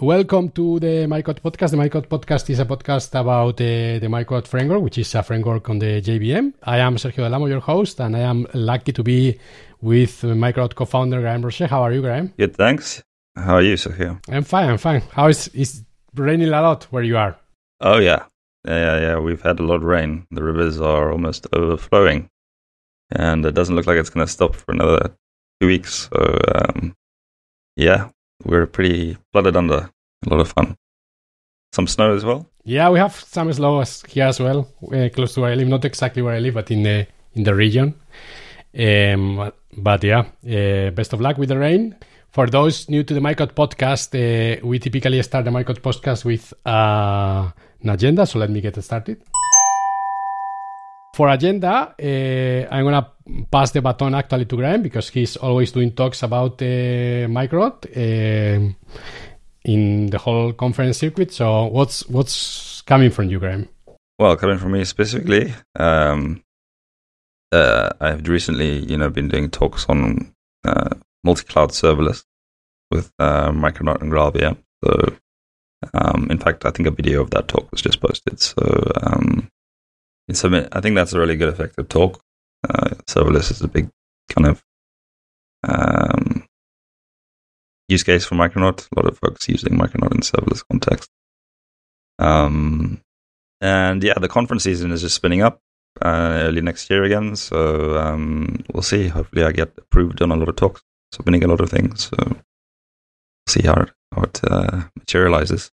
Welcome to the Micronaut podcast. The Micronaut podcast is a podcast about uh, the Micronaut framework, which is a framework on the JVM. I am Sergio del Amo, your host, and I am lucky to be with Micronaut co-founder Graeme Rocher. How are you, Graeme? Good, thanks. How are you, Sergio? I'm fine. I'm fine. How is is raining a lot where you are? Oh yeah, yeah, yeah, yeah. We've had a lot of rain. The rivers are almost overflowing, and it doesn't look like it's going to stop for another two weeks. So um, yeah, we're pretty flooded under. A lot of fun. Some snow as well. Yeah, we have some snow here as well, uh, close to where I live. Not exactly where I live, but in the in the region. Um, but yeah, uh, best of luck with the rain. For those new to the Micronaut podcast, uh, we typically start the Micronaut podcast with uh, an agenda. So let me get started. For agenda, uh, I'm gonna pass the baton actually to Graeme because he's always doing talks about uh, Micronaut uh, in the whole conference circuit. So what's what's coming from you, Graeme? Well, coming from me specifically, um, uh, I've recently, you know, been doing talks on uh, multi-cloud serverless with uh, Micronaut and GraalVM. So, um, in fact, I think a video of that talk was just posted. So, um, a, I think that's a really good, effective talk. Uh, serverless is a big kind of um, use case for Micronaut. A lot of folks using Micronaut in serverless context. Um, and yeah, the conference season is just spinning up uh, early next year again. So um, we'll see. Hopefully, I get approved on a lot of talks, submitting a lot of things. So we'll see how it, how it uh, materializes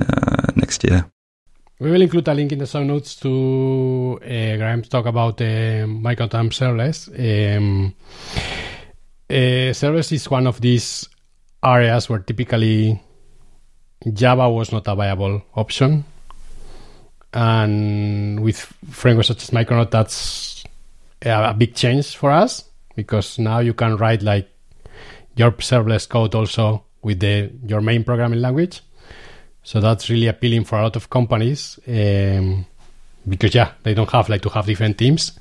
uh, next year. We will include a link in the show notes to uh, Graeme's talk about uh, Micronaut serverless. Um, uh, serverless is one of these areas where typically Java was not a viable option. And with frameworks such as Micronaut, that's a big change for us because now you can write like your serverless code also with the your main programming language. So that's really appealing for a lot of companies um, because yeah, they don't have like to have different teams.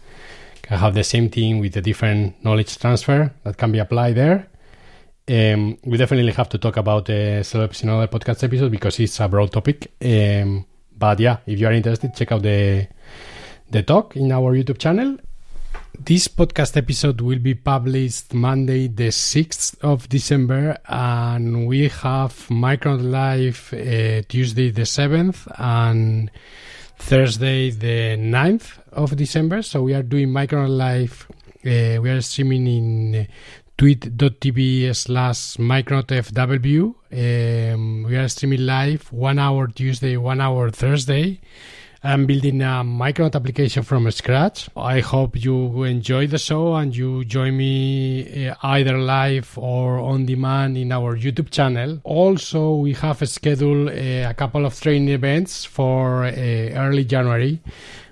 Can have the same team with a different knowledge transfer that can be applied there. Um, we definitely have to talk about uh, serverless in other podcast episode because it's a broad topic. Um, but yeah, if you are interested, check out the the talk in our YouTube channel. This podcast episode will be published Monday, the 6th of December, and we have Micronaut Live uh, Tuesday, the 7th, and Thursday, the 9th of December. So we are doing Micronaut Live. Uh, we are streaming in twitch.tv slash micronautfw. Um, we are streaming live one hour Tuesday, one hour Thursday. I'm building a Micronaut application from scratch. I hope you enjoy the show and you join me uh, either live or on demand in our YouTube channel. Also, we have scheduled uh, a couple of training events for uh, early January.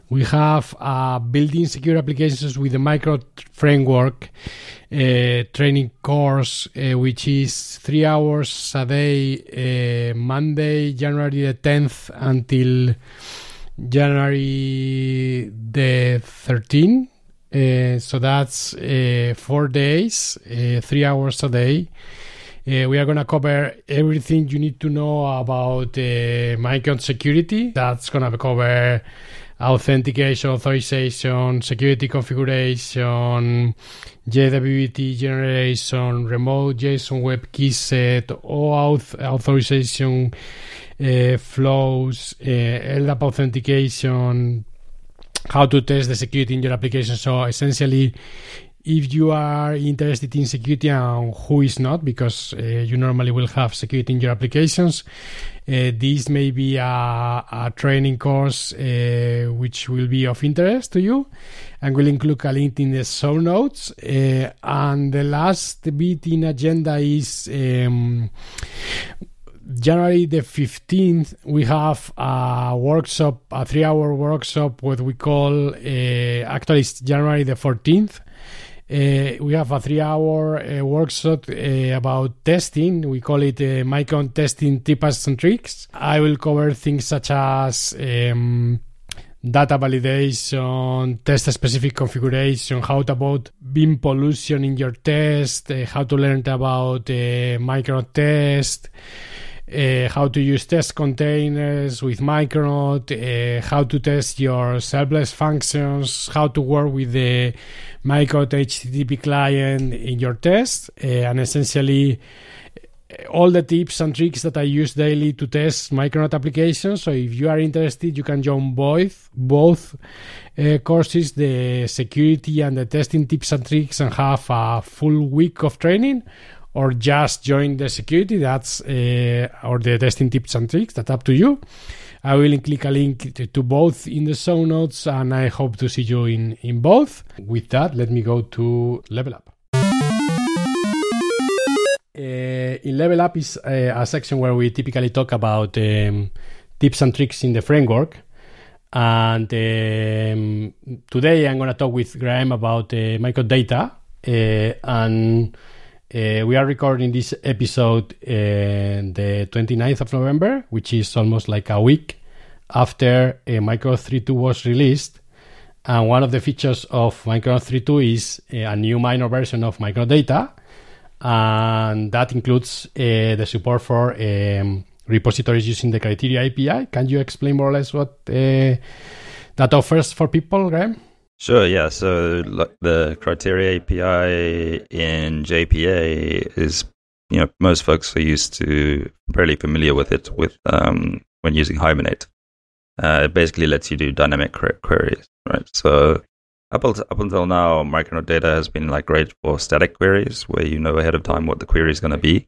We have uh, building secure applications with the Micronaut framework training course, uh, which is three hours a day, Monday, January the 10th until January the 13th. Uh, so that's uh, four days, uh, three hours a day. Uh, we are going to cover everything you need to know about uh, Micronaut security. That's going to cover authentication, authorization, security configuration, JWT generation, remote JSON web key set, OAuth authorization uh, flows, uh, LDAP authentication, how to test the security in your application. So essentially, if you are interested in security and who is not, because uh, you normally will have security in your applications, uh, this may be a, a training course uh, which will be of interest to you, and we'll include a link in the show notes. Uh, and the last bit in agenda is. Um, January the 15th, we have a workshop, a three hour workshop, what we call, uh, actually, it's January the 14th. Uh, we have a three hour uh, workshop uh, about testing. We call it uh, Micronaut Testing Tips and Tricks. I will cover things such as um, data validation, test specific configuration, how to about bean pollution in your test, uh, how to learn about uh, Micronaut Test. Uh, how to use test containers with Micronaut, uh, how to test your serverless functions, how to work with the Micronaut HTTP client in your test, uh, and essentially all the tips and tricks that I use daily to test Micronaut applications. So if you are interested, you can join both both uh, courses, the security and the testing tips and tricks, and have a full week of training, or just join the security. That's uh, or the testing tips and tricks. That's up to you. I will click a link to, both in the show notes, and I hope to see you in in both. With that, let me go to Level Up. Uh, in Level Up is uh, a section where we typically talk about um, tips and tricks in the framework. And um, today I'm going to talk with Graeme about uh, Micronaut Data. Uh, and uh, we are recording this episode on the 29th of November, which is almost like a week after uh, Micronaut 3.2 was released. And one of the features of Micronaut 3.2 is a new minor version of Micronaut Data and that includes uh, the support for um, repositories using the criteria API. Can you explain more or less what uh, that offers for people, Graeme? Sure, yeah. So the criteria API in JPA is, you know, most folks are used to, fairly familiar with it with um, when using Hibernate. Uh, it basically lets you do dynamic queries, right? So up, until, up until now, Micronaut data has been like great for static queries where you know ahead of time what the query is going to be.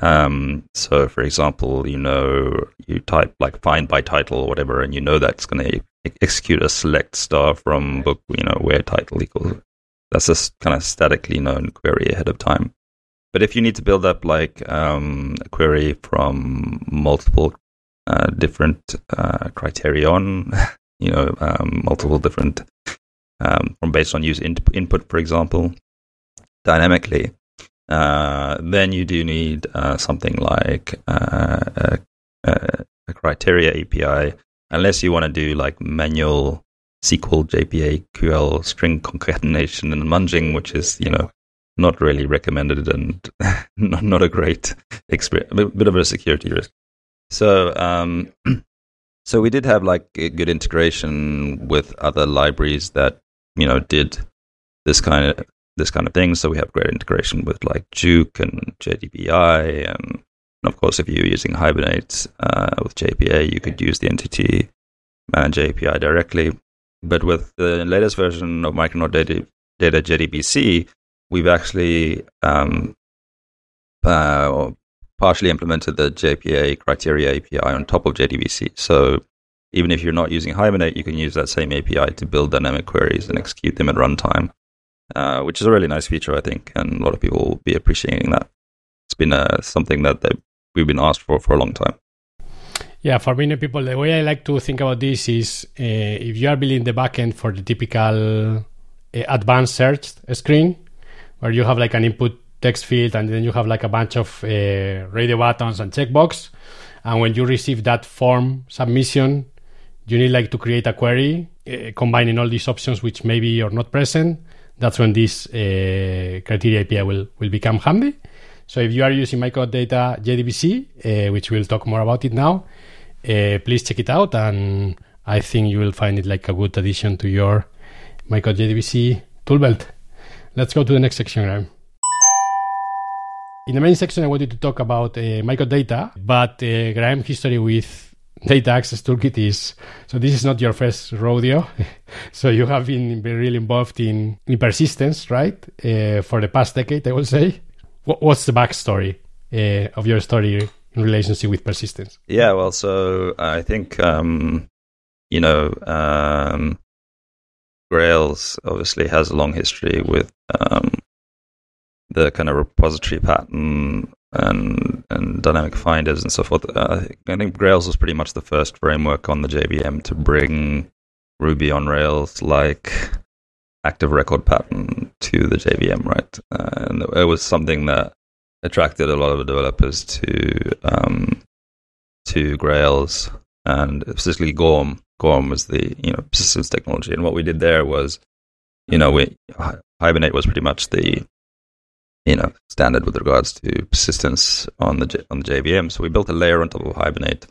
Um, so, for example, you know, you type like find by title or whatever, and you know that's going to execute a select star from book, you know, where title equals. That's a kind of statically known query ahead of time. But if you need to build up like um, a query from multiple uh, different uh, criterion, you know, um, multiple different um, from based on user in- input, for example, dynamically, uh, then you do need uh, something like uh, a, a, criteria API, unless you want to do like manual SQL, JPA, QL, string concatenation, and munging, which is you know not really recommended and not, not a great experience, a bit of a security risk. So um, so we did have like a good integration with other libraries that you know did this kind of this kind of thing. So we have great integration with like jOOQ and JDBI, and, and of course, if you're using Hibernate uh, with JPA, you could use the entity manage API directly. But with the latest version of Micronaut Data, Data JDBC, we've actually um, uh, partially implemented the JPA criteria API on top of JDBC. So even if you're not using Hibernate, you can use that same API to build dynamic queries and execute them at runtime, uh, which is a really nice feature, I think, and a lot of people will be appreciating that. It's been uh, something that we've been asked for for a long time. Yeah, for many people, the way I like to think about this is uh, if you are building the backend for the typical uh, advanced search screen, where you have like an input text field and then you have like a bunch of uh, radio buttons and checkbox. And when you receive that form submission, you need like to create a query combining all these options which maybe are not present that's when this criteria api will, will become handy so if you are using Micronaut Data jdbc uh, which we'll talk more about it now uh, please check it out and i think you will find it like a good addition to your micro jdbc tool belt. let's go to the next section Graeme. in the main section i wanted to talk about uh, Micronaut Data but uh, Graeme history with data access toolkit is so this is not your first rodeo so you have been really involved in, in persistence right uh, for the past decade i will say what, what's the backstory uh, of your story in relationship with persistence yeah well so i think um, you know um, grails obviously has a long history with um, the kind of repository pattern and and dynamic finders and so forth. Uh, I think Grails was pretty much the first framework on the JVM to bring Ruby on Rails like active record pattern to the JVM, right? Uh, and it was something that attracted a lot of developers to um, to Grails and specifically Gorm. Gorm was the you know persistence technology, and what we did there was, you know, we Hibernate was pretty much the you know, standard with regards to persistence on the on the JVM. So we built a layer on top of Hibernate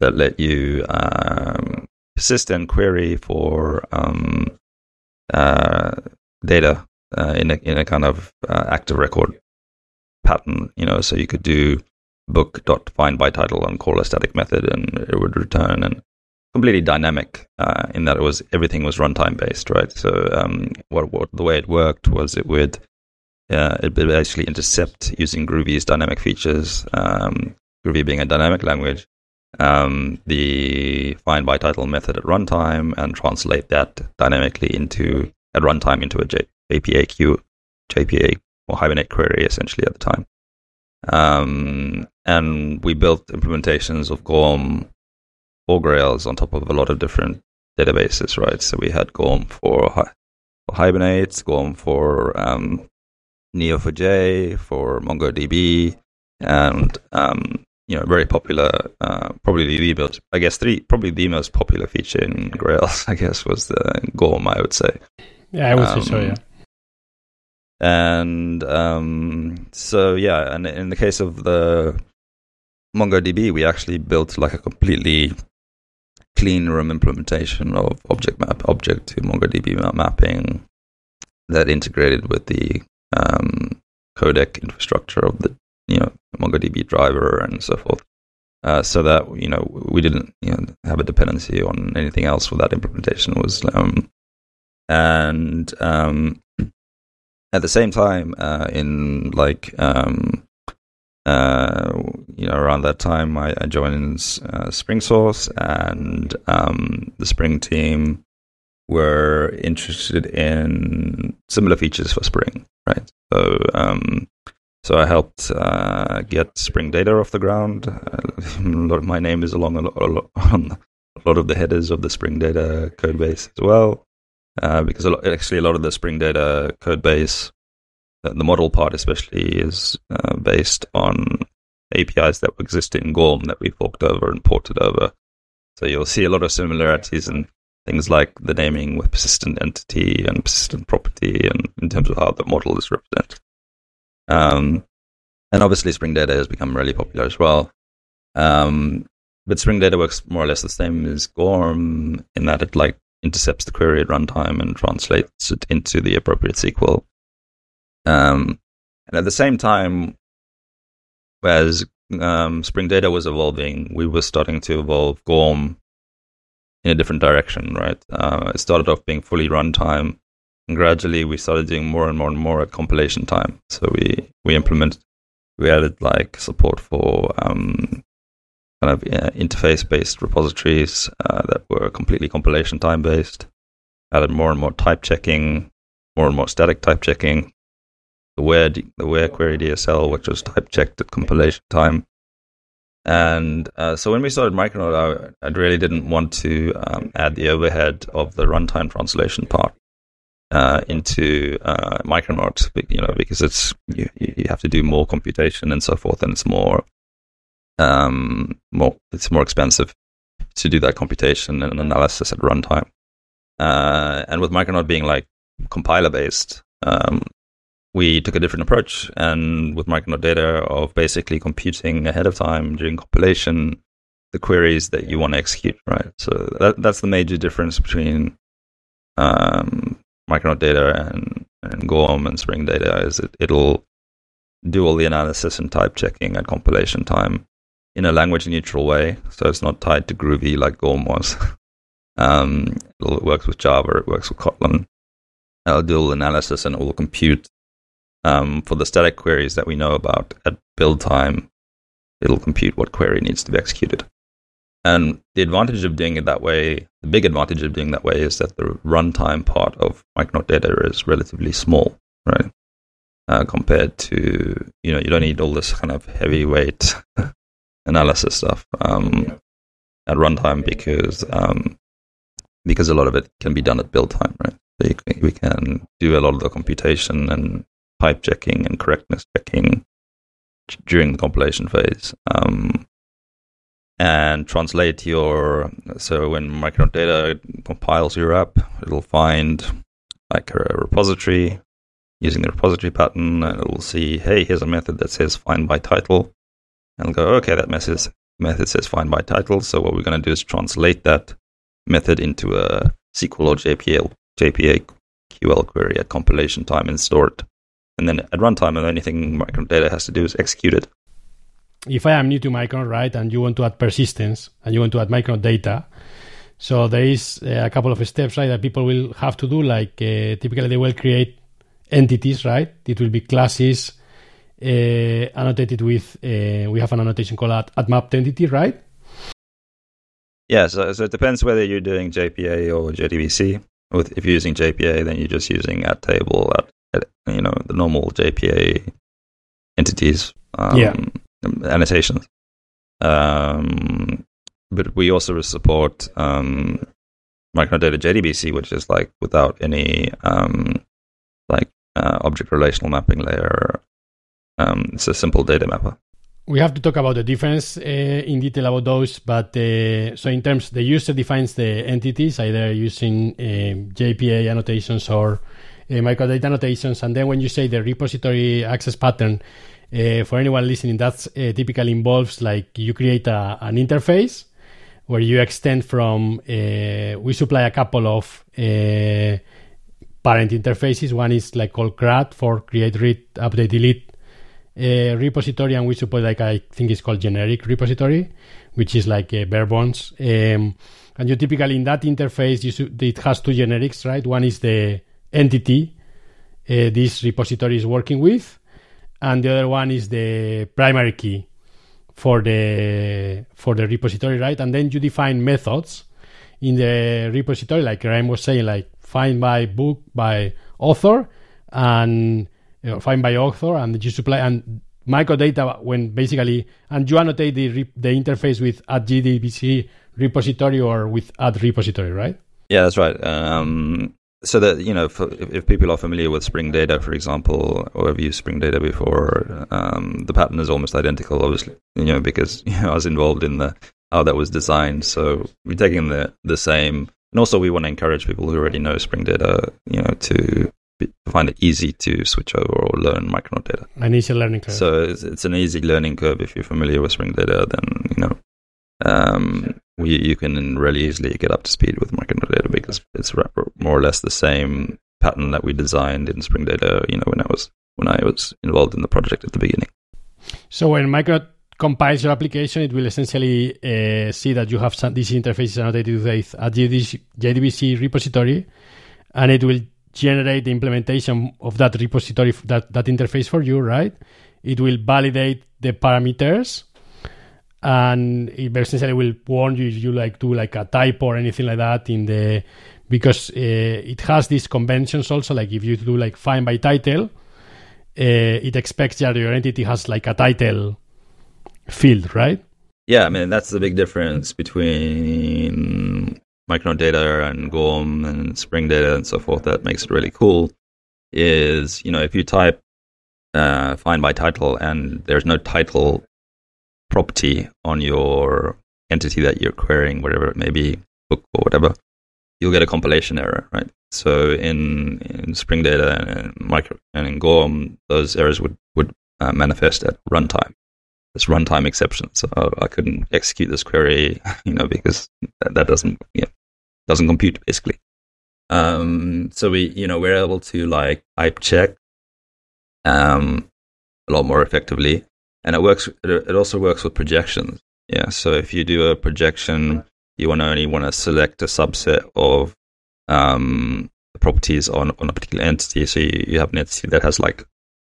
that let you um, persist and query for um, uh, data uh, in a in a kind of uh, active record pattern. You know, so you could do book dot find by title and call a static method, and it would return and completely dynamic uh, in that it was everything was runtime based, right? So um, what, what the way it worked was it would uh, it would basically intercept using Groovy's dynamic features, um, Groovy being a dynamic language, um, the find by title method at runtime and translate that dynamically into at runtime into a J- JPA JPA or Hibernate query essentially at the time. Um, and we built implementations of Gorm or Grails on top of a lot of different databases, right? So we had Gorm for, for Hibernate, Gorm for um, Neo4j, for MongoDB, and um, you know, very popular. Uh, probably the most, I guess, three probably the most popular feature in Grails, I guess, was the Gorm. I would say. Yeah, I would um, say so. Yeah. And um, so yeah, and in the case of the MongoDB, we actually built like a completely clean room implementation of object map object to MongoDB mapping that integrated with the um, codec infrastructure of the you know MongoDB driver and so forth. Uh, so that you know we didn't you know have a dependency on anything else for that implementation was um, and um, at the same time uh, in like um, uh, you know around that time I, I joined uh, SpringSource and um, the Spring team were interested in similar features for Spring right so um, so I helped uh, get Spring Data off the ground. Uh, a lot of my name is along a lot, on a lot of the headers of the Spring Data code base as well, uh, because a lot, actually a lot of the Spring Data code base, uh, the model part especially, is uh, based on APIs that exist in Gorm that we forked over and ported over. So you'll see a lot of similarities in things like the naming with persistent entity and persistent property, and in terms of how the model is represented. Um, and obviously, Spring Data has become really popular as well. Um, but Spring Data works more or less the same as Gorm in that it like intercepts the query at runtime and translates it into the appropriate SQL. Um, and at the same time, as um, Spring Data was evolving, we were starting to evolve Gorm in a different direction, right? Uh, it started off being fully runtime, and gradually we started doing more and more and more at compilation time. So we, we implemented, we added like support for um, kind of uh, interface based repositories uh, that were completely compilation time based, added more and more type checking, more and more static type checking, the where, the where query DSL, which was type checked at compilation time. And uh, so when we started Micronaut, I, I really didn't want to um, add the overhead of the runtime translation part uh, into uh, Micronaut, you know, because it's you, you have to do more computation and so forth, and it's more um, more it's more expensive to do that computation and analysis at runtime. Uh, and with Micronaut being like compiler based, um, we took a different approach. And with Micronaut data of basically computing ahead of time during compilation the queries that you want to execute, right? So that, that's the major difference between um, Micronaut data and, and Gorm and Spring data is it, it'll do all the analysis and type checking at compilation time in a language neutral way. So it's not tied to Groovy like Gorm was. um, it works with Java, it works with Kotlin. It'll do all analysis and all the compute um, for the static queries that we know about at build time. It'll compute what query needs to be executed. And the advantage of doing it that way, the big advantage of doing that way is that the runtime part of Micronaut data is relatively small, right? Uh, compared to, you know, you don't need all this kind of heavyweight analysis stuff um, at runtime because um, because a lot of it can be done at build time, right? So you, we can do a lot of the computation and type checking and correctness checking during the compilation phase. Um, and translate your so when Micronaut data compiles your app it'll find like a repository using the repository pattern, and it will see, hey, here's a method that says find by title, and go, okay, that message method says find by title. So what we're going to do is translate that method into a SQL or JPL, JPA QL query at compilation time and store it. And then at runtime, the only thing Micronaut has to do is execute it. If I am new to Micronaut, right, and you want to add persistence and you want to add Micronaut data, so there is uh, a couple of steps, right, that people will have to do. Like uh, typically they will create entities, right? It will be classes annotated with, uh, we have an annotation called at, at mapped entity, right? Yeah, so, so it depends whether you're doing JPA or JDBC. With, if you're using JPA, then you're just using at table, at, at you know the normal JPA entities, um, Yeah. annotations. Um, but we also support um, Micronaut Data JDBC, which is like without any um, like uh, object relational mapping layer. Um, it's a simple data mapper. we have to talk about the difference uh, in detail about those but uh, so in terms the user defines the entities either using um, jpa annotations or uh, Micronaut Data annotations and then when you say the repository access pattern uh, for anyone listening that uh, typically involves like you create a, an interface where you extend from uh, we supply a couple of uh, parent interfaces one is like called CRUD for create read update delete uh, repository and we support like I think it's called generic repository, which is like uh, bare bones. Um, and you typically in that interface, you it has two generics, right? One is the entity uh, this repository is working with, and the other one is the primary key for the for the repository, right? And then you define methods in the repository, like Ryan was saying, like find by book by author and you know, find by author and you supply and Micronaut Data when basically and you annotate the the interface with at JDBC repository or with at repository, right? Yeah, that's right. Um, so that you know, for, if, if people are familiar with Spring Data, for example, or have used Spring Data before, um, the pattern is almost identical. Obviously, you know, because you know, I was involved in the how that was designed. So we're taking the the same, and also we want to encourage people who already know Spring Data, you know, to find it easy to switch over or learn Micronaut data. Initial learning curve. So it's, it's an easy learning curve. If you're familiar with Spring Data, then you know um, we, you can really easily get up to speed with Micronaut data because it's more or less the same pattern that we designed in Spring Data. You know, when I was when I was involved in the project at the beginning. So when Micronaut compiles your application, it will essentially uh, see that you have some, these interfaces annotated with a JDBC repository, and it will generate the implementation of that repository, that, that interface for you, right? It will validate the parameters, and it essentially will warn you if you like do like a typo or anything like that in the because uh, it has these conventions also. Like if you do like find by title, uh, it expects that your entity has like a title field, right? Yeah, I mean that's the big difference between Micronaut data and Gorm and Spring data and so forth. That makes it really cool. Is you know if you type uh, find by title and there's no title property on your entity that you're querying, whatever it may be, book or whatever, you'll get a compilation error, right? So in, in Spring Data and in micro and in Gorm, those errors would would uh, manifest at runtime. This runtime exception, so I couldn't execute this query, you know, because that, doesn't you doesn't compute basically. Um, so we, you know, we're able to like type check um, a lot more effectively, and it works. It, also works with projections. Yeah, so if you do a projection, you want to only want to select a subset of um, properties on on a particular entity. So you, you have an entity that has like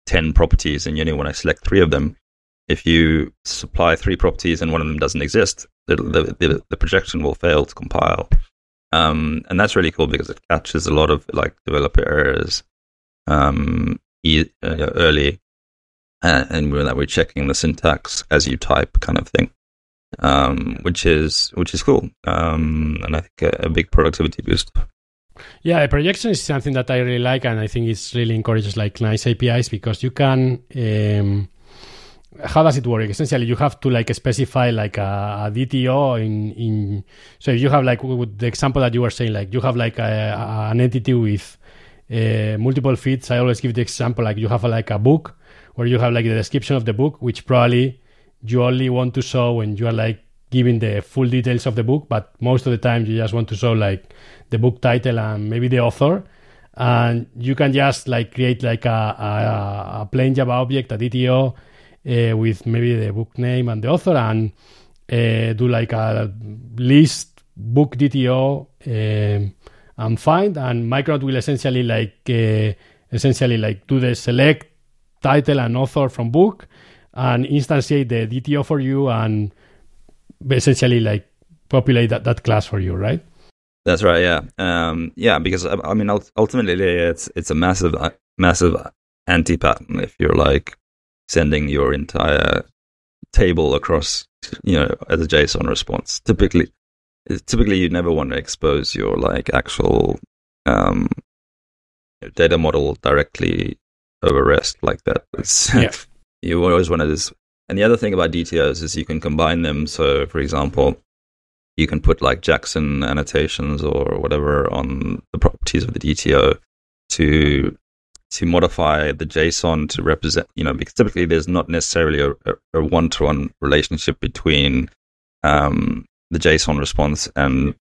ten properties, and you only want to select three of them. If you supply three properties and one of them doesn't exist, the, the, the projection will fail to compile. Um, and that's really cool because it catches a lot of like developer errors um, e- uh, early, and, and we're, that we're checking the syntax as you type, kind of thing, um, which is which is cool, um, and I think a, a big productivity boost. Yeah, projection is something that I really like, and I think it's really encourages like nice APIs because you can. Um, how does it work? Essentially, you have to like specify like a, a DTO in in. So if you have like with the example that you were saying, like you have like a, an entity with uh, multiple feeds. I always give the example like you have a, like a book where you have like the description of the book, which probably you only want to show when you are like giving the full details of the book, but most of the time you just want to show like the book title and maybe the author. And you can just like create like a, a, a plain Java object, a DTO, uh, with maybe the book name and the author, and uh, do like a list book DTO um, and find, and Micronaut will essentially like uh, essentially like do the select title and author from book and instantiate the DTO for you and essentially like populate that, that class for you, right? That's right. Yeah. Um, yeah. Because I mean, ultimately, it's it's a massive, massive anti pattern if you're like sending your entire table across, you know, as a JSON response. Typically, typically you never want to expose your like actual um, data model directly over REST like that. Yeah. you always want to just. And the other thing about DTOs is you can combine them. So, for example, you can put like Jackson annotations or whatever on the properties of the DTO to to modify the JSON to represent, you know, because typically there's not necessarily a, one to one relationship between um, the JSON response and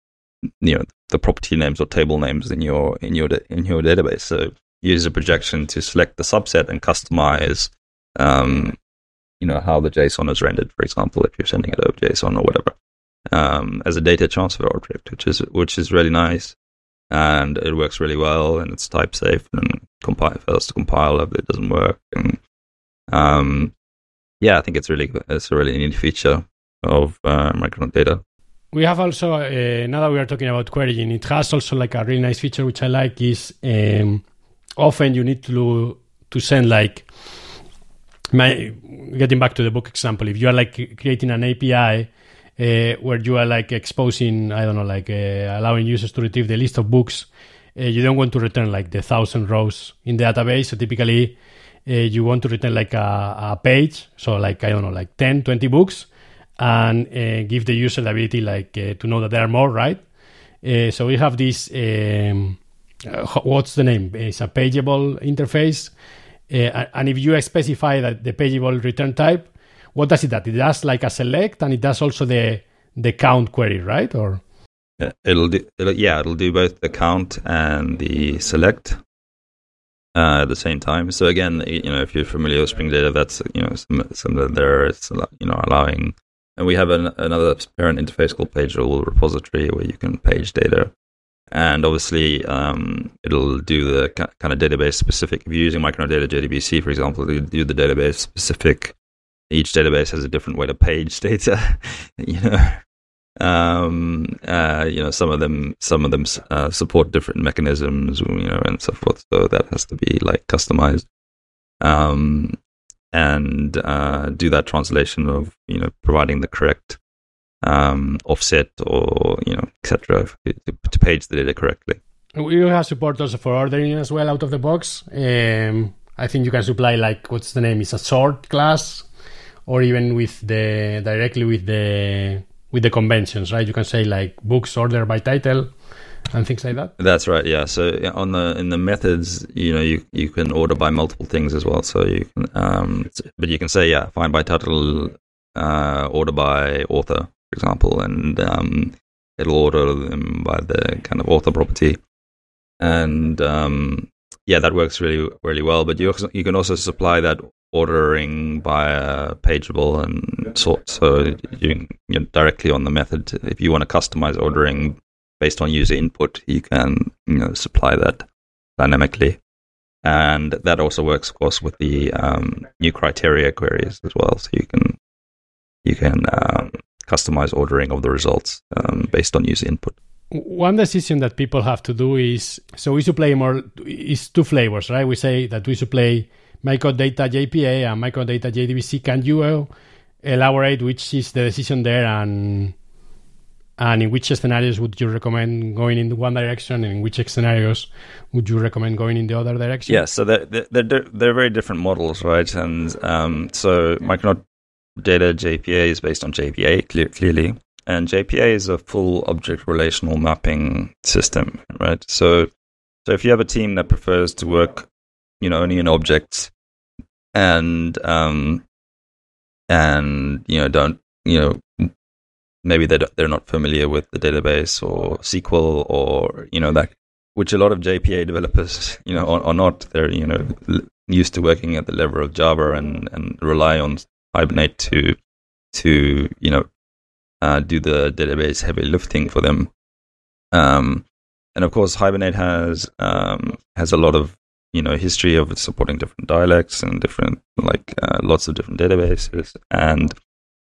you know the property names or table names in your in your in your database. So use a projection to select the subset and customize, um, you know, how the JSON is rendered. For example, if you're sending it over JSON or whatever, um, as a data transfer object, which is which is really nice and it works really well and it's type safe and compile fails to compile it doesn't work and um, yeah, I think it's really it's a really neat feature of uh, data. We have also uh, now that we are talking about querying, it has also like a really nice feature which I like is um, often you need to to send like my getting back to the book example if you are like creating an API uh, where you are like exposing, I don't know, like uh, allowing users to retrieve the list of books. Uh, you don't want to return like the thousand rows in the database. So typically, uh, you want to return like a, a, page, so like I don't know, like 10, 20 books, and uh, give the user the ability like uh, to know that there are more, right? so we have this. Um, what's the name? It's a pageable interface, and if you specify that the pageable return type, what does it do? It does like a select and it does also the the count query, right? Or it'll do. It'll, yeah, it'll do both the count and the select uh, at the same time. So again, you know, if you're familiar with Spring Data, that's you know some some there. It's you know allowing, and we have an, another parent interface called PageAble repository where you can page data, and obviously um, it'll do the kind of database specific. If you're using Micronaut Data JDBC, for example, it'll do the database specific each database has a different way to page data. you know, um, uh, you know, some of them, some of them uh, support different mechanisms, you know, and so forth. So that has to be like customized, um, and uh, do that translation of you know providing the correct um, offset or you know etc. To, to page the data correctly. We have support also for ordering as well out of the box. Um, I think you can supply like what's the name? It's a sort class or even with the directly with the with the conventions, right? You can say like books order by title and things like that. That's right. Yeah. So on the in the methods, you know, you you can order by multiple things as well. So you can, um, but you can say yeah, find by title, uh, order by author, for example, and um, it'll order them by the kind of author property, and um, yeah, that works really really well. But you you can also supply that ordering by a pageable and sort. So you, you know, directly on the method. If you want to customize ordering based on user input, you can you know supply that dynamically, and that also works, of course, with the um, new criteria queries as well. So you can you can um, customize ordering of the results um, based on user input. One decision that people have to do is so we should play more is two flavors, right? We say that we should play Micronaut Data JPA and Micronaut Data JDBC. Can you uh, elaborate which is the decision there and and in which scenarios would you recommend going in one direction and in which scenarios would you recommend going in the other direction? Yeah, so they're, they're, they're very different models, right? And um, so Micronaut Data JPA is based on JPA, clear, clearly. And JPA is a full object relational mapping system, right? So So if you have a team that prefers to work, you know, only in objects, and um, and you know don't you know maybe they they're not familiar with the database or SQL or you know that which a lot of JPA developers you know are, are not. They're you know used to working at the level of Java and and rely on Hibernate to to you know uh, do the database heavy lifting for them. Um, and of course, Hibernate has um, has a lot of you know history of supporting different dialects and different like uh, lots of different databases. And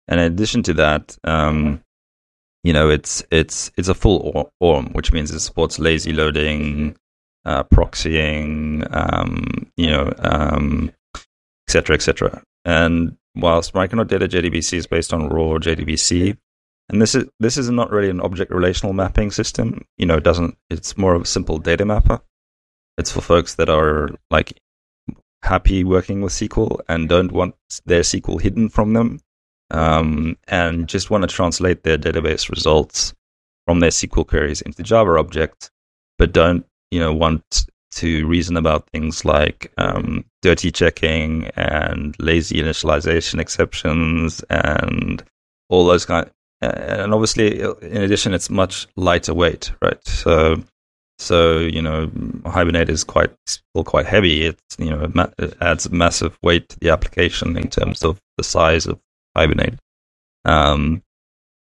in addition to that, um, you know, it's it's it's a full ORM, which means it supports lazy loading, uh, proxying, um, you know, um, etc cetera, et cetera. And whilst Micronaut Data JDBC is based on raw JDBC, and this is this is not really an object relational mapping system. You know, it doesn't. It's more of a simple data mapper. It's for folks that are like happy working with SQL and don't want their SQL hidden from them, um, and just want to translate their database results from their SQL queries into Java objects, but don't you know want to reason about things like um, dirty checking and lazy initialization exceptions and all those kind and obviously in addition it's much lighter weight right? So so you know hibernate is quite still quite heavy. It's you know it adds massive weight to the application in terms of the size of hibernate. Um,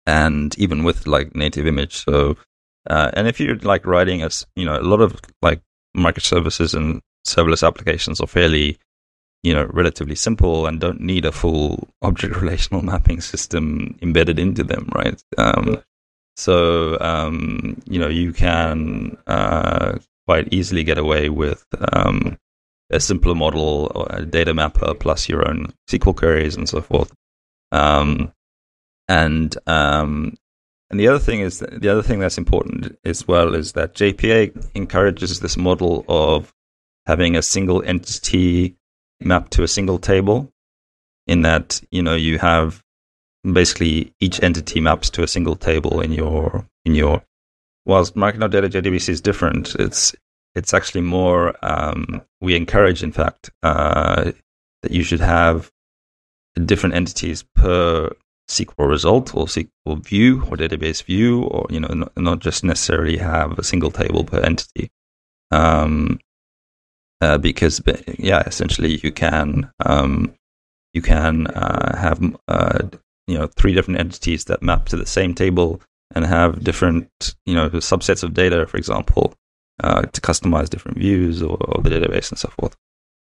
and even with like native image so uh, and if you're like writing as you know a lot of like microservices and serverless applications are fairly you know relatively simple and don't need a full object relational mapping system embedded into them right? Um, so um, you know you can uh, quite easily get away with um, a simpler model or a data mapper plus your own sql queries and so forth. Um, and um, and the other thing is the other thing that's important as well is that JPA encourages this model of having a single entity mapped to a single table in that you know you have basically each entity maps to a single table in your in your whilst Micronaut Data JDBC is different it's it's actually more um, we encourage in fact uh, that you should have different entities per SQL result or SQL view or database view or you know not, not just necessarily have a single table per entity. Um, uh, because yeah, essentially you can um, you can uh, have uh, you know three different entities that map to the same table and have different you know subsets of data, for example, uh, to customize different views or, or, the database and so forth.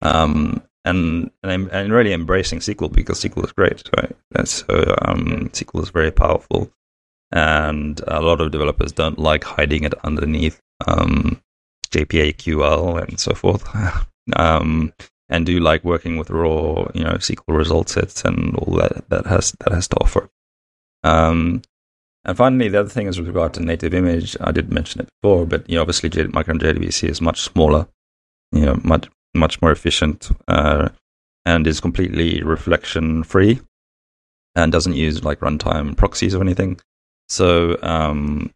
Um, and and I'm, really embracing SQL because SQL is great, right? And so um, SQL is very powerful, and a lot of developers don't like hiding it underneath um, JPA QL and so forth. um, and do like working with raw, you know, SQL result sets and all that that has that has to offer. Um, and finally, the other thing is with regard to native image. I did mention it before, but you know, obviously, J- Micronaut JDBC is much smaller, you know, much much more efficient, uh, and is completely reflection free, and doesn't use like runtime proxies or anything. So um,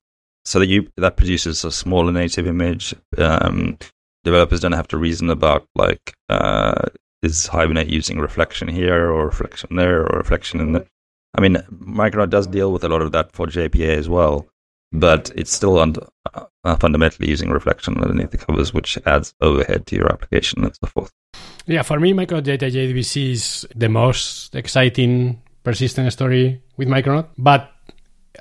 so that you that produces a smaller native image. Um, developers don't have to reason about like uh, is Hibernate using reflection here or reflection there or reflection in the. I mean, Micronaut does deal with a lot of that for JPA as well, but it's still uh, fundamentally using reflection underneath the covers, which adds overhead to your application and so forth. Yeah, for me, Micronaut Data JDBC is the most exciting persistent story with Micronaut, but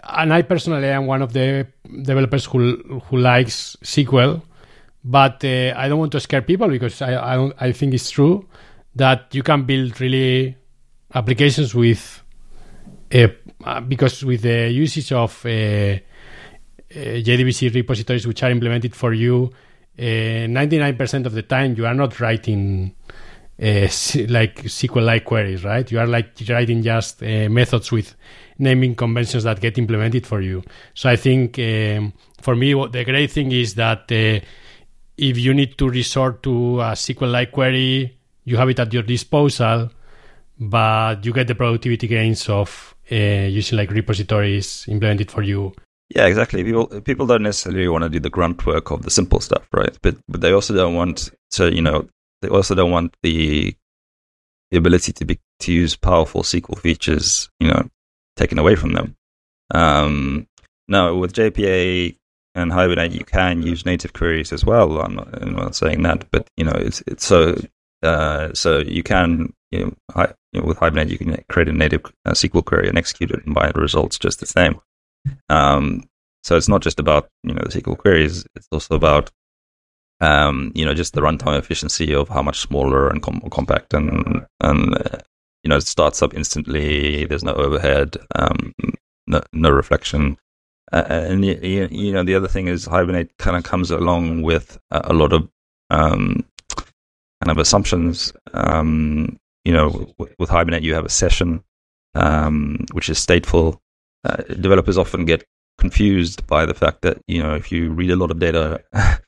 and I personally am one of the developers who who likes SQL, but uh, I don't want to scare people because I I, don't, I think it's true that you can build really applications with uh, because with the usage of uh, uh JDBC repositories which are implemented for you, 99% uh, of the time you are not writing uh, like SQL-like queries, right? You are like writing just uh, methods with naming conventions that get implemented for you. So I think um, for me, the great thing is that uh, if you need to resort to a SQL-like query, you have it at your disposal, but you get the productivity gains of uh, using like repositories implemented for you. Yeah, exactly. People people don't necessarily want to do the grunt work of the simple stuff, right? But but they also don't want to, you know, they also don't want the the ability to be to use powerful SQL features, you know, taken away from them. Um, now with JPA and Hibernate, you can use native queries as well. I'm not, I'm not saying that, but you know, it's it's so uh, so you can you know, hi, you know, with Hibernate you can create a native uh, SQL query and execute it, and buy the results just the same. Um, so it's not just about you know the SQL queries; it's also about um, you know just the runtime efficiency of how much smaller and com- compact and and uh, you know it starts up instantly. There's no overhead, um, no, no reflection. Uh, and you, you, know the other thing is Hibernate kind of comes along with a, a lot of um, kind of assumptions. Um, you know, w- with Hibernate you have a session um, which is stateful. Uh, developers often get confused by the fact that you know if you read a lot of data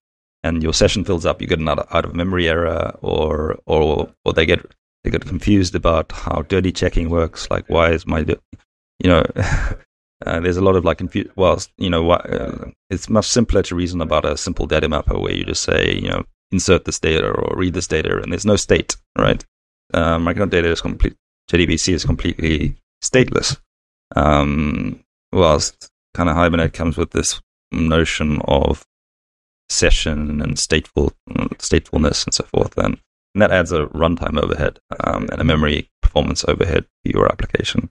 and your session fills up, you get an out of memory error, or or or they get they get confused about how dirty checking works. Like, why is my you know uh, there's a lot of like confusion. Well, you know, uh, it's much simpler to reason about a simple data mapper where you just say you know insert this data or read this data, and there's no state, right? Uh, data is complete. JDBC is completely stateless. Um, whilst kind of Hibernate comes with this notion of session and stateful statefulness and so forth, and, and that adds a runtime overhead um, and a memory performance overhead to your application.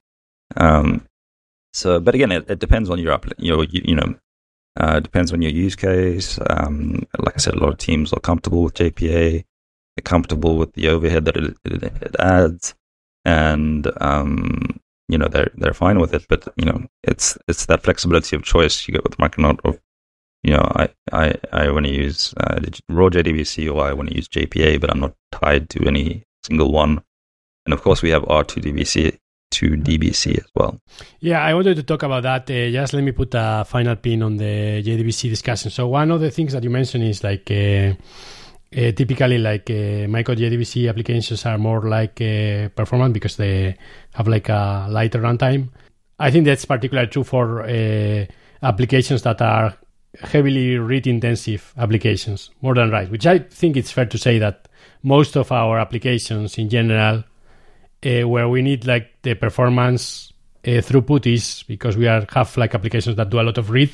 Um, so, but again, it, it depends on your your you, you know uh, depends on your use case. Um, like I said, a lot of teams are comfortable with JPA. They're comfortable with the overhead that it, it, it adds, and um, you know they're they're fine with it. But you know it's it's that flexibility of choice you get with Micronaut. Of you know I I, I want to use uh, raw JDBC or I want to use JPA, but I'm not tied to any single one. And of course, we have R2DBC to DBC as well. Yeah, I wanted to talk about that. Uh, just let me put a final pin on the JDBC discussion. So one of the things that you mentioned is like. Uh, uh, typically like uh, micro JDBC applications are more like uh, performant because they have like a lighter runtime. I think that's particularly true for uh, applications that are heavily read intensive applications more than write, which I think it's fair to say that most of our applications in general, uh, where we need like the performance uh, throughput is because we are have like applications that do a lot of read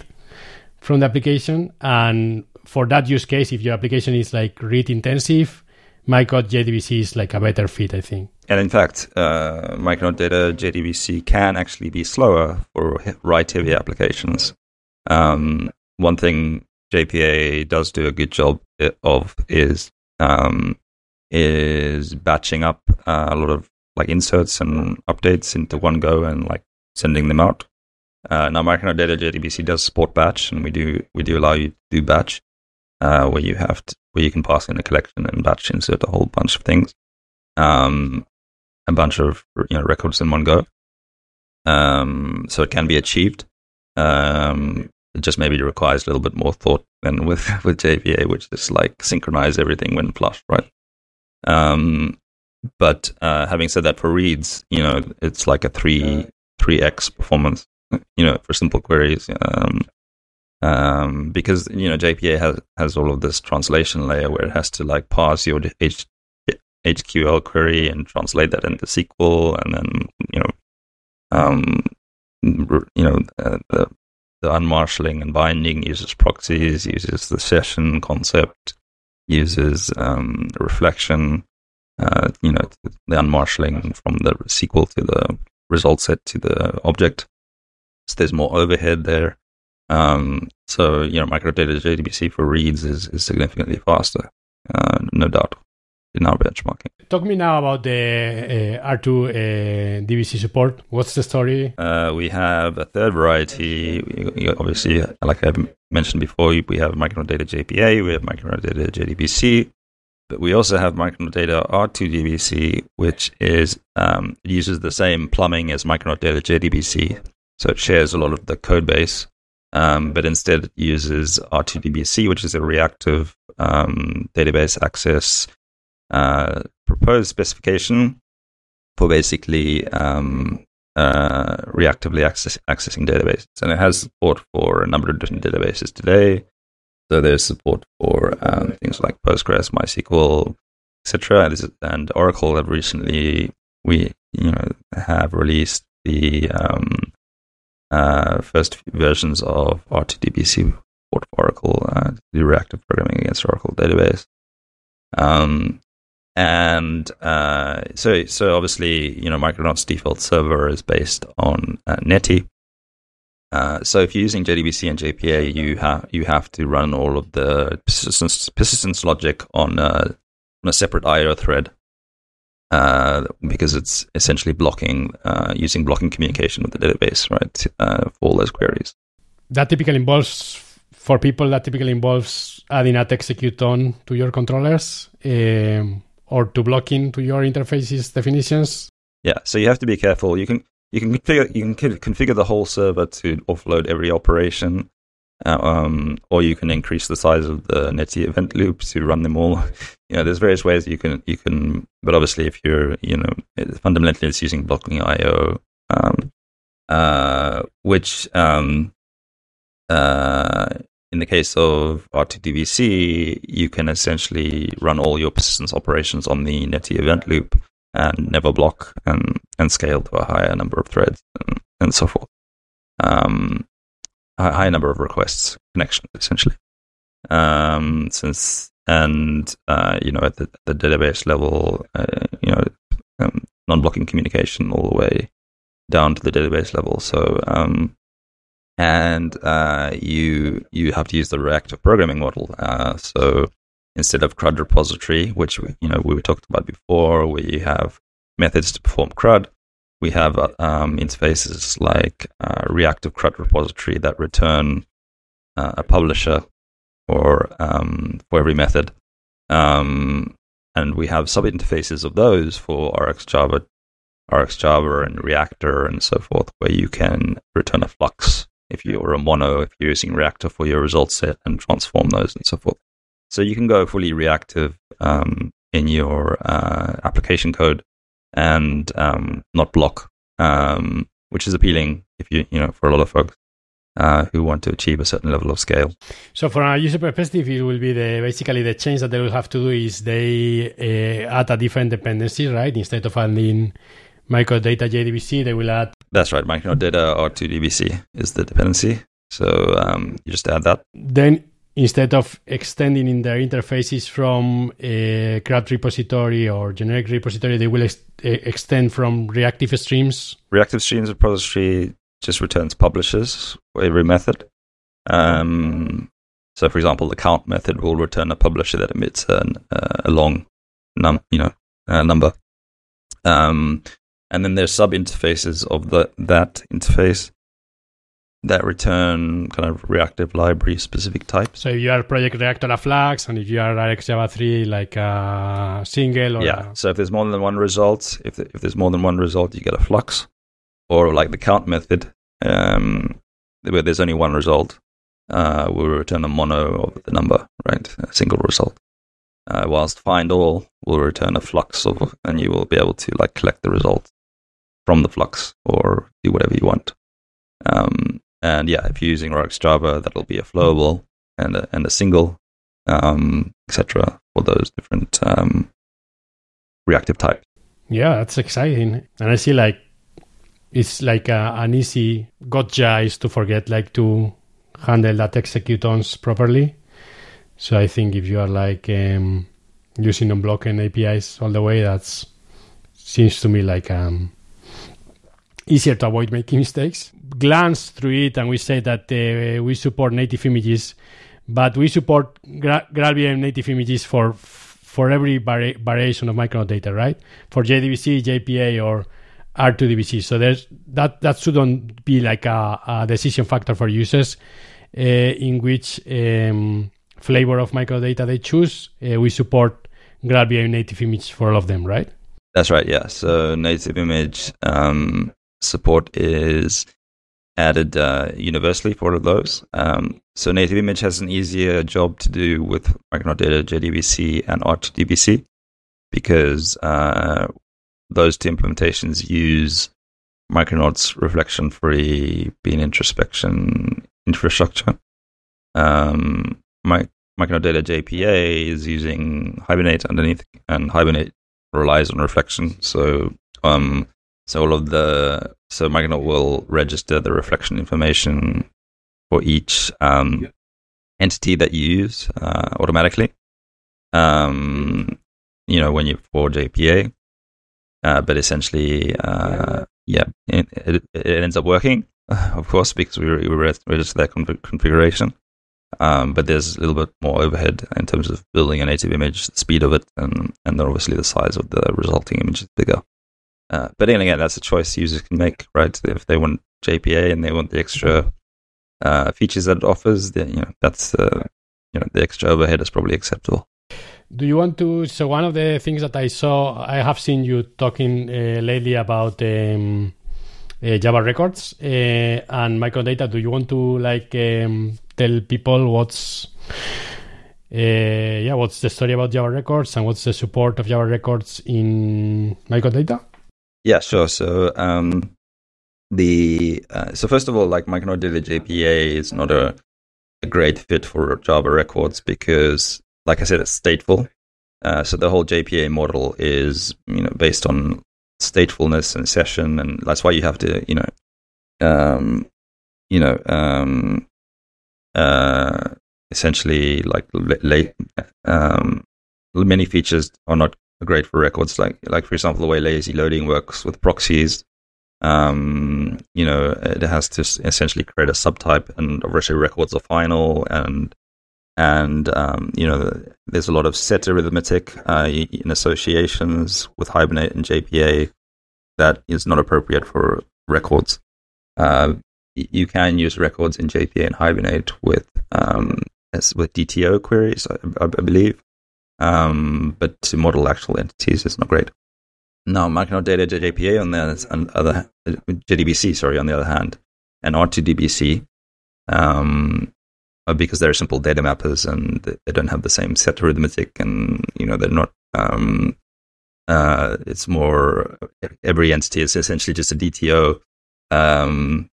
from the application and for that use case, if your application is like read intensive, Micronaut JDBC is like a better fit, I think. And in fact, uh, Data JDBC can actually be slower for write heavy applications. Um, one thing JPA does do a good job of is um, is batching up uh, a lot of like inserts and updates into one go and like sending them out. Uh, now, Micronaut Data JDBC does support batch, and we do we do allow you to do batch uh, where you have to, where you can pass in a collection and batch insert a whole bunch of things, um, a bunch of you know records in one go. Um, so it can be achieved. Um, it just maybe requires a little bit more thought than with with JPA, which is like synchronize everything when flushed, right? Um, but uh, having said that, for reads, you know, it's like a three three x performance, you know, for simple queries. Um, um, because you know JPA has has all of this translation layer where it has to like parse your H, HQL query and translate that into SQL, and then you know, um, you know uh, the the unmarshalling and binding uses proxies, uses the session concept, uses um, reflection. Uh, you know, the unmarshalling from the SQL to the result set to the object. So there's more overhead there. Um, so, you know, microdata JDBC for reads is, is significantly faster, uh, no doubt, in our benchmarking. Talk me now about the uh, R2 uh, DBC support. What's the story? Uh, we have a third variety. We, obviously, like I mentioned before, we have microdata JPA, we have microdata JDBC, but we also have microdata R2 DBC, which is um, uses the same plumbing as microdata JDBC. So it shares a lot of the code base um, but instead it uses R2DBC, which is a reactive um, database access uh, proposed specification for basically um, uh, reactively access, accessing databases. And it has support for a number of different databases today. So there's support for um, things like Postgres, MySQL, etc. And Oracle have recently we you know have released the um, uh, first versions of R2DBC for Oracle, uh, do reactive programming against Oracle database. Um, and uh, so, so obviously, you know, Micronaut's default server is based on uh, Netty. Uh, so if you're using JDBC and JPA, you have you have to run all of the persistence, persistence logic on, uh, on a separate IO thread uh, because it's essentially blocking uh, using blocking communication with the database, right, uh, for all those queries. That typically involves for people that typically involves adding at execute on to your controllers um, or to blocking to your interfaces definitions. Yeah, so you have to be careful. You can you can configure you can configure the whole server to offload every operation, uh, um, or you can increase the size of the Netty event loop to run them all. You know, there's various ways you can you can, but obviously, if you're you know fundamentally it's using blocking I/O, um, uh, which um, uh, in the case of R2DBC, you can essentially run all your persistence operations on the Netty event loop and never block and, and scale to a higher number of threads and, and so forth. Um, a high number of requests, connections, essentially. Um, since and uh, you know at the, the database level, uh, you know um, non-blocking communication all the way down to the database level. So um, and uh, you you have to use the reactive programming model. Uh, so instead of CRUD repository, which you know we were talked about before, where you have methods to perform CRUD, we have um, interfaces like uh, reactive CRUD repository that return uh, a publisher for um, for every method. Um, and we have sub interfaces of those for RxJava, RxJava and Reactor and so forth, where you can return a flux if you're a mono, if you're using Reactor for your result set and transform those and so forth. So you can go fully reactive um, in your uh, application code and um, not block, um, which is appealing if you you know for a lot of folks. Uh, who want to achieve a certain level of scale. So, from a user perspective, it will be the basically the change that they will have to do is they uh, add a different dependency, right? Instead of adding microdata JDBC, they will add. That's right. Microdata R2DBC is the dependency. So um, you just add that. Then instead of extending in their interfaces from a CRUD repository or generic repository, they will ex- extend from reactive streams. Reactive streams repository just returns publishers every method. Um, so, for example, the count method will return a publisher that emits an, uh, a long num, you know, uh, number. Um, and then there's sub interfaces of the, that interface that return kind of reactive library specific types. So if you are Project Reactor a Flux, and if you are RxJava 3 like a single or yeah. A... So if there's more than one result, if if there's more than one result, you get a flux, or like the count method, um, where there's only one result, uh, will return a mono of the number, right, a single result. Uh, whilst find all will return a flux of, and you will be able to like collect the result from the flux or do whatever you want. Um, and yeah, if you're using RxJava, that'll be a flowable and a, and a single, um, etc. for those different um, reactive types. Yeah, that's exciting. And I see like it's like a, an easy gotcha is to forget like to handle that executons properly. So I think if you are like um, using unblocking APIs all the way, that's seems to me like um, easier to avoid making mistakes. Glance through it, and we say that uh, we support native images, but we support Gra- GraalVM native images for for every vari- variation of Micronaut data, right? For JDBC, JPA, or R2DBC. So there's that that shouldn't be like a, a decision factor for users uh, in which um, flavor of microdata they choose. Uh, we support GraalVM native image for all of them, right? That's right. Yeah. So native image um, support is added uh, universally for those. Um, so native image has an easier job to do with Micronaut Data, JDBC, and R2DBC because uh, those two implementations use Micronaut's reflection free bean introspection infrastructure. Um, my, Data JPA is using Hibernate underneath, and Hibernate relies on reflection. So, um, so all of the so Micronaut will register the reflection information for each um, entity that you use uh, automatically. Um, you know, when you for JPA, uh, but essentially, uh, yeah, it, it, it, ends up working, of course, because we, we register that configuration. Um, but there's a little bit more overhead in terms of building a native image, the speed of it, and and then obviously the size of the resulting image is bigger. Uh, but again, that's a choice users can make, right? If they want JPA and they want the extra uh, features that it offers, then you know that's uh, you know the extra overhead is probably acceptable. Do you want to? So one of the things that I saw, I have seen you talking uh, lately about um, uh, Java records uh, and microdata. Do you want to like um, tell people what's yeah what's the story about Java records and what's the support of Java records in microdata? Yeah, sure. So um, the uh, so first of all, like Micronaut JPA is not a, a great fit for Java records because like I said, it's stateful. Uh, so the whole JPA model is, you know, based on statefulness and session, and that's why you have to, you know, um, you know, um, uh, essentially like late, um, many features are not great for records. Like, like for example, the way lazy loading works with proxies. Um, you know, it has to essentially create a subtype, and obviously records are final, and and um, you know there's a lot of set arithmetic uh, in associations with Hibernate and JPA that is not appropriate for records. Uh, you can use records in JPA and Hibernate with um, with DTO queries, I, I believe, um, but to model actual entities is not great. Now, Micronaut Data JPA on the other JDBC, sorry, on the other hand, and R2DBC um, uh, because they're simple data mappers and they don't have the same set of arithmetic and you know they're not um, uh, it's more every entity is essentially just a DTO um,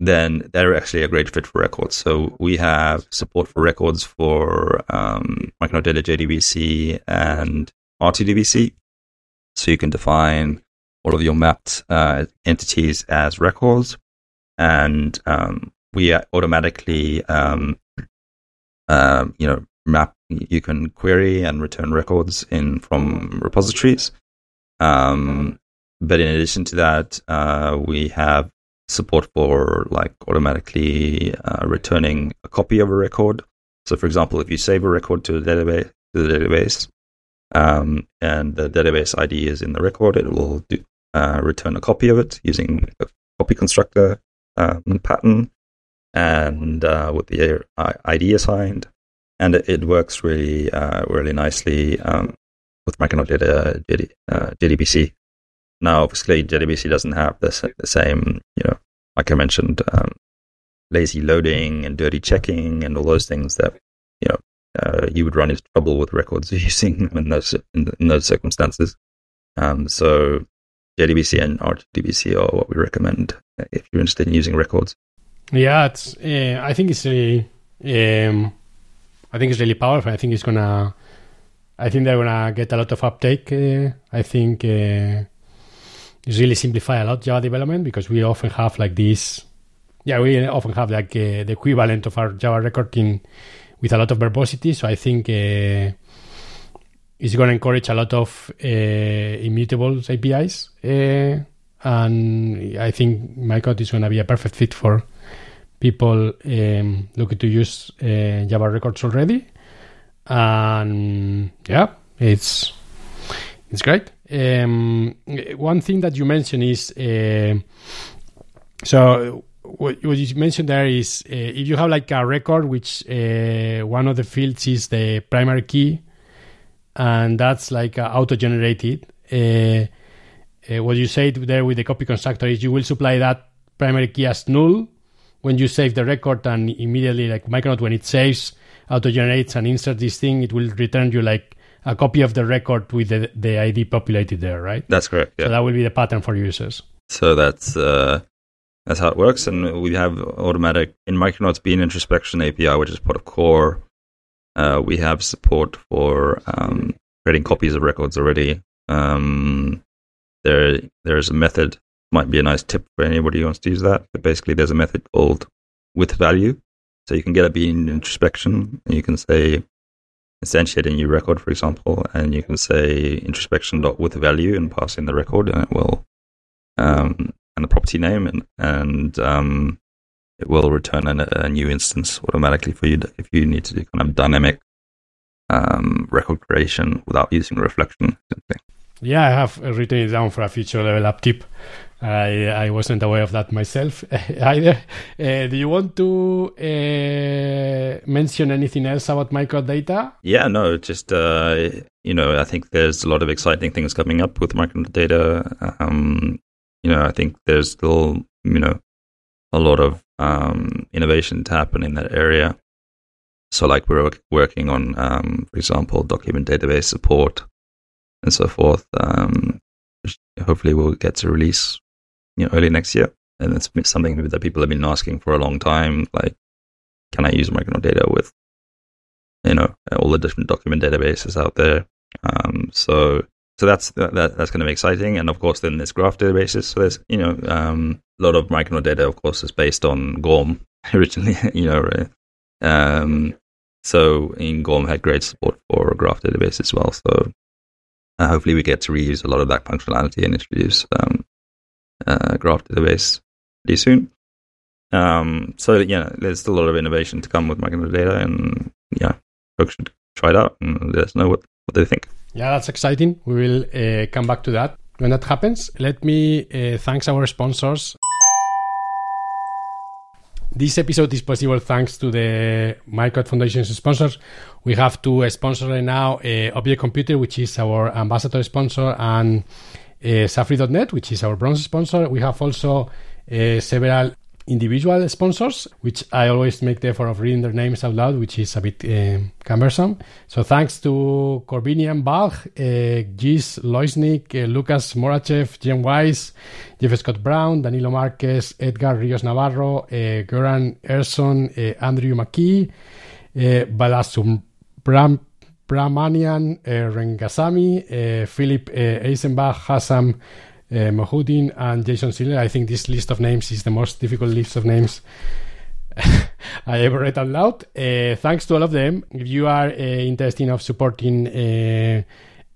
then they're actually a great fit for records. So we have support for records for um, Micronaut Data JDBC and R2DBC. So you can define all of your mapped uh, entities as records, and um, we automatically um, um, you know, map you can query and return records in from repositories. Um, but in addition to that, uh, we have support for like automatically uh, returning a copy of a record. So, for example, if you save a record to the database, to the database, um, and the database ID is in the record, it will do, uh, return a copy of it using a copy constructor um, pattern and uh, with the ID assigned, and it, it works really uh, really nicely um, with Micronaut Data uh, JDBC. Now, obviously, JDBC doesn't have the, the same, you know, like I mentioned, um, lazy loading and dirty checking and all those things that you know uh, you would run into trouble with records using in those in, in those circumstances. Um, so JDBC and RDBC are what we recommend if you're interested in using records. Yeah, it's. Uh, I think it's really. Um, I think it's really powerful. I think it's gonna. I think they're gonna get a lot of uptake. Uh, I think it's really simplify a lot Java development because we often have like this. Yeah, we often have like uh, the equivalent of our Java record in with a lot of verbosity. So I think uh, it's going to encourage a lot of uh, immutable APIs, uh, and I think Micronaut is going to be a perfect fit for people um, looking to use uh, Java records already, and yeah, it's it's great. Um, one thing that you mentioned is uh, so what, what, you mentioned there is uh, if you have like a record which uh, one of the fields is the primary key and that's like uh, auto generated uh, uh, what you say there with the copy constructor is you will supply that primary key as null when you save the record and immediately like Micronaut when it saves auto generates and inserts this thing, it will return you like a copy of the record with the, the ID populated there, right? That's correct. Yeah. So that will be the pattern for users. So that's uh, that's how it works. And we have automatic in Micronauts Bean Introspection API, which is part of Core. Uh, we have support for um, creating copies of records already. Um, there, there's a method. Might be a nice tip for anybody who wants to use that. But basically, there's a method called with value. So you can get a bean introspection, and you can say instantiate a new record, for example, and you can say introspection dot with value and pass in the record, and it will um, and the property name, and and um, it will return a, a, new instance automatically for you if you need to do kind of dynamic um, record creation without using reflection. Yeah, I have written it down for a future level up tip. I I wasn't aware of that myself either. Uh, do you want to uh, mention anything else about microdata? Yeah, no, just uh, you know, I think there's a lot of exciting things coming up with microdata. Um, you know, I think there's still you know a lot of um, innovation to happen in that area. So, like we're working on, um, for example, document database support and so forth. Um, hopefully, we'll get to release you know, early next year. And it's something that people have been asking for a long time. Like, can I use Micronaut data with, you know, all the different document databases out there? Um, so, so that's that, that's kind of exciting. And of course, then there's graph databases. So there's, you know, um, a lot of Micronaut data, of course, is based on GORM originally. you know, um, so in GORM had great support for graph database as well. So uh, hopefully we get to reuse a lot of that functionality and introduce um, uh, graph database pretty soon. Um, so yeah, there's still a lot of innovation to come with data, and yeah, folks should try it out and let us know what, what they think. Yeah, that's exciting. We will uh, come back to that when that happens. Let me uh, thanks our sponsors. This episode is possible thanks to the Micronaut Foundation's sponsors. We have two sponsors right now, uh, Object Computing, which is our ambassador sponsor, and uh, Safri.net, which is our bronze sponsor. We have also uh, several individual sponsors, which I always make the effort of reading their names out loud, which is a bit uh, cumbersome. So thanks to Corbinian Balch, uh, Gis Loisnik, uh, Lucas Morachev, Jim Weiss, Jeff Scott Brown, Danilo Marquez, Edgar Rios Navarro, uh, Goran Erson, Andrew McKee, uh, Balasum Bram Brahmanian, Rengasamy, uh, Philip Eisenbach, Hassam uh, and Jason Siller. I think this list of names is the most difficult list of names I ever read out loud. Uh, thanks to all of them. If you are uh, interested in of supporting uh,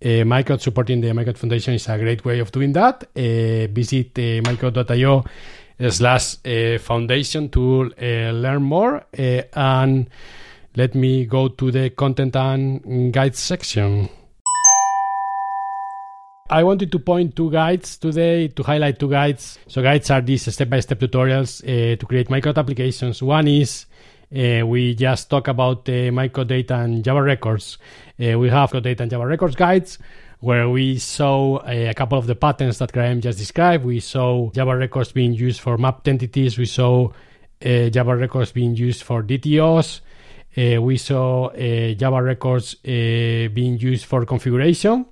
uh, supporting the Micronaut Foundation is a great way of doing that. Uh, visit uh, micronaut.io slash foundation to learn more and let me go to the content and guides section. I wanted to point two guides today to highlight two guides. So guides are these step-by-step tutorials uh, to create micro applications. One is uh, we just talk about uh, data and Java records. Uh, we have data and Java records guides where we saw uh, a couple of the patterns that Graeme just described. We saw Java records being used for mapped entities. We saw uh, Java records being used for DTOs. Uh, we saw Java records being used for configuration,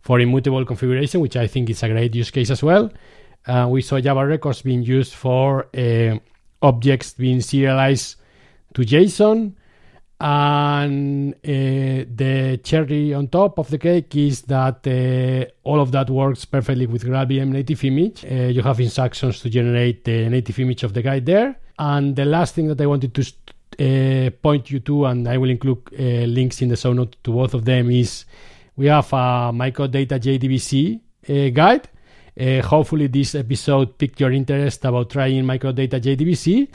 for immutable configuration, which I think is a great use case as well. we saw Java records being used for objects being serialized to JSON. And uh, the cherry on top of the cake is that uh, all of that works perfectly with GraalVM native image. Uh, you have instructions to generate the native image of the guide there. And the last thing that I wanted to uh, point you to, and I will include uh, links in the show note to both of them, is we have a microdata JDBC uh, guide. Uh, hopefully, this episode piqued your interest about trying microdata JDBC.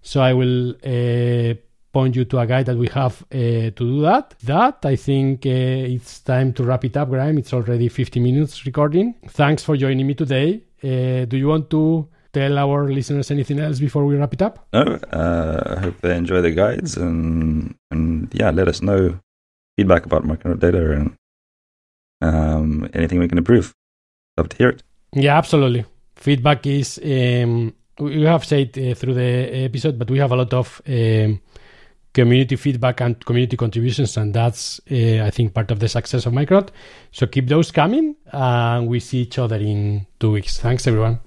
So I will uh, point you to a guide that we have uh, to do that. That I think it's time to wrap it up, Graeme. It's already 50 minutes recording. Thanks for joining me today. do you want to tell our listeners anything else before we wrap it up? No, uh, I hope they enjoy the guides and and yeah, let us know feedback about Micronaut data and um, anything we can improve. Love to hear it. Yeah, absolutely. Feedback is um, we have said uh, through the episode, but we have a lot of um, community feedback and community contributions, and that's uh, I think part of the success of Micronaut. So keep those coming, and we see each other in two weeks. Thanks, everyone.